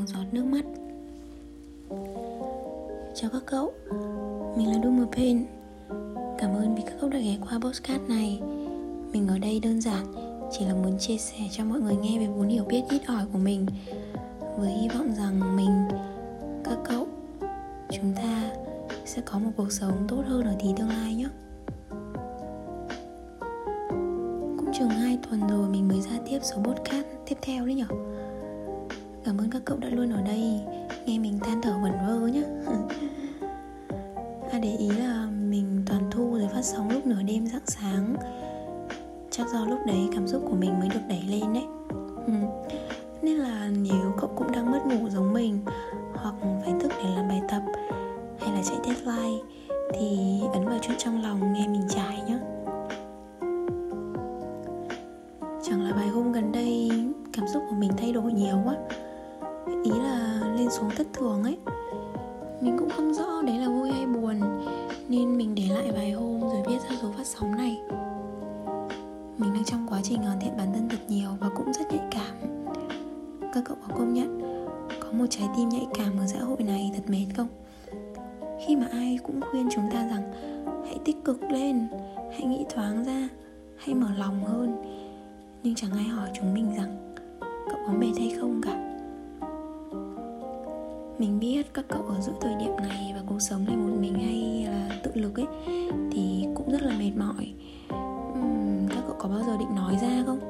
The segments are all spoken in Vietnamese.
một giọt nước mắt. Chào các cậu, Mình là Duma Pain Cảm ơn vì các cậu đã ghé qua postcard này. Mình ở đây đơn giản, Chỉ là muốn chia sẻ cho mọi người nghe về vốn hiểu biết, ít ỏi của mình, Với hy vọng rằng mình, Các cậu, Chúng ta sẽ có một cuộc sống tốt hơn ở tí tương lai nhé. Cũng chừng 2 tuần rồi mình mới ra tiếp số podcast tiếp theo đấy nhở? Cảm ơn các cậu đã luôn ở đây. Nghe mình than thở vẩn vơ nhé À để ý là mình toàn thu rồi phát sóng lúc nửa đêm rạng sáng. Chắc do lúc đấy cảm xúc của mình mới được đẩy lên đấy. Ừ. Nên là nếu cậu cũng đang mất ngủ giống mình, Hoặc phải thức để làm bài tập, Hay là chạy deadline, Thì ấn vào chuyện trong lòng nghe mình trải nhé Chẳng là vài hôm gần đây, cảm xúc của mình thay đổi nhiều quá lên xuống thất thường ấy. Mình cũng không rõ đấy là vui hay buồn, Nên mình để lại vài hôm rồi viết ra số phát sóng này. Mình đang trong quá trình hoàn thiện bản thân thật nhiều và cũng rất nhạy cảm. Các cậu có công nhận Có một trái tim nhạy cảm ở xã hội này thật mệt không? Khi mà ai cũng khuyên chúng ta rằng Hãy tích cực lên, Hãy nghĩ thoáng ra, Hãy mở lòng hơn. Nhưng chẳng ai hỏi chúng mình rằng Cậu có mệt hay không cả mình biết các cậu ở giữa thời điểm này và cuộc sống này một mình hay là tự lực ấy thì cũng rất là mệt mỏi. Uhm, các cậu có bao giờ định nói ra không?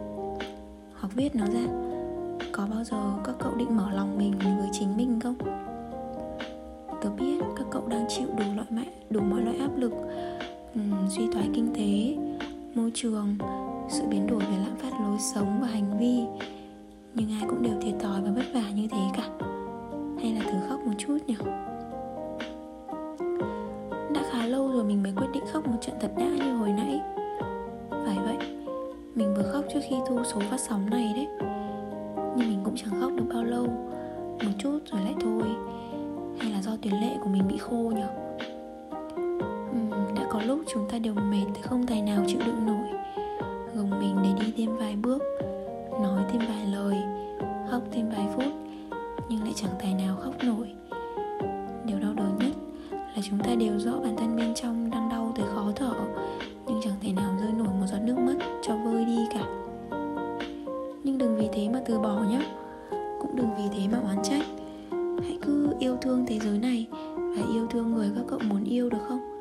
Hoặc viết nó ra? Có bao giờ các cậu định mở lòng mình với chính mình không? Tớ biết các cậu đang chịu đủ loại mẹ đủ mọi loại áp lực uhm, suy thoái kinh tế môi trường sự biến đổi về lạm phát lối sống và hành vi. Nhưng ai cũng đều thiệt thòi và vất vả như thế cả hay là thử khóc một chút nhỉ? Đã khá lâu rồi mình mới quyết định khóc một trận thật đã như hồi nãy. Phải vậy mình vừa khóc trước khi thu số phát sóng này đấy. Nhưng mình cũng chẳng khóc được bao lâu. Một chút rồi lại thôi. Hay là do tuyến lệ của mình bị khô nhỉ? Uhm, đã có lúc chúng ta đều mệt tới không tài nào chịu đựng nổi. Gồng mình để đi thêm vài bước nói thêm vài lời khóc thêm vài phút nhưng lại chẳng tài nào khóc nổi. Điều đau đớn nhất là chúng ta đều rõ bản thân bên trong đang đau tới khó thở, nhưng chẳng thể nào rơi nổi một giọt nước mắt cho vơi đi cả. Nhưng đừng vì thế mà từ bỏ nhé, cũng đừng vì thế mà oán trách. Hãy cứ yêu thương thế giới này và yêu thương người các cậu muốn yêu được không?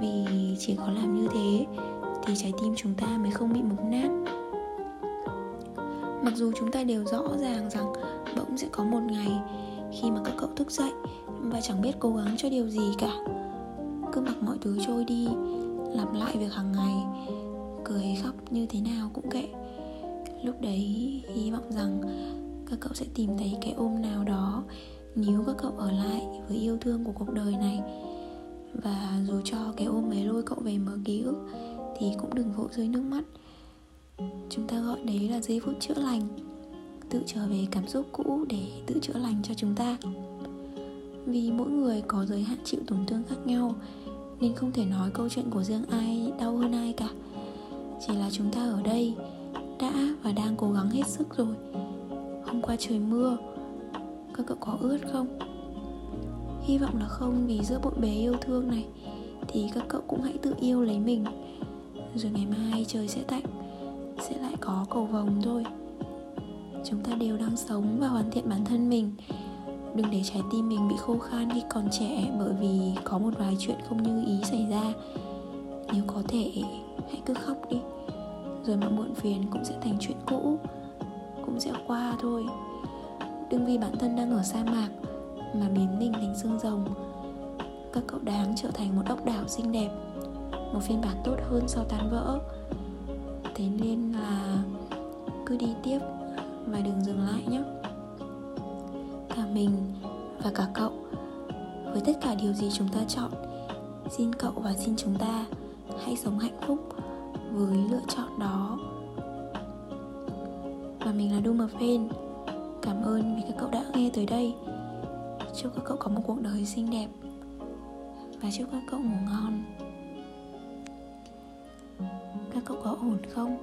Vì chỉ có làm như thế thì trái tim chúng ta mới không bị mục nát mặc dù chúng ta đều rõ ràng rằng bỗng sẽ có một ngày khi mà các cậu thức dậy và chẳng biết cố gắng cho điều gì cả. Cứ mặc mọi thứ trôi đi, lặp lại việc hàng ngày, cười khóc như thế nào cũng kệ. Lúc đấy, hy vọng rằng các cậu sẽ tìm thấy cái ôm nào đó nếu các cậu ở lại với yêu thương của cuộc đời này. Và dù cho cái ôm ấy lôi cậu về mở ký ức, thì cũng đừng vội rơi nước mắt gọi đấy là giây phút chữa lành, tự trở về cảm xúc cũ để tự chữa lành cho chúng ta. Vì mỗi người có giới hạn chịu tổn thương khác nhau, nên không thể nói câu chuyện của riêng ai đau hơn ai cả. Chỉ là chúng ta ở đây đã và đang cố gắng hết sức rồi. Hôm qua trời mưa, các cậu có ướt không? Hy vọng là không, vì giữa bộn bề yêu thương này thì các cậu cũng hãy tự yêu lấy mình. Rồi ngày mai trời sẽ tạnh sẽ lại có cầu vồng thôi. Chúng ta đều đang sống và hoàn thiện bản thân mình. Đừng để trái tim mình bị khô khan khi còn trẻ bởi vì có một vài chuyện không như ý xảy ra. Nếu có thể, hãy cứ khóc đi. Rồi mà muộn phiền cũng sẽ thành chuyện cũ, cũng sẽ qua thôi. Đừng vì bản thân đang ở sa mạc mà biến mình thành xương rồng. Các cậu đáng trở thành một ốc đảo xinh đẹp, một phiên bản tốt hơn sau tan vỡ thế nên là cứ đi tiếp và đừng dừng lại nhé. Cả mình và cả cậu, với tất cả điều gì chúng ta chọn, xin cậu và xin chúng ta hãy sống hạnh phúc với lựa chọn đó. Và mình là Duma Fan. Cảm ơn vì các cậu đã nghe tới đây. Chúc các cậu có một cuộc đời xinh đẹp. Và chúc các cậu ngủ ngon. Các cậu có ổn không?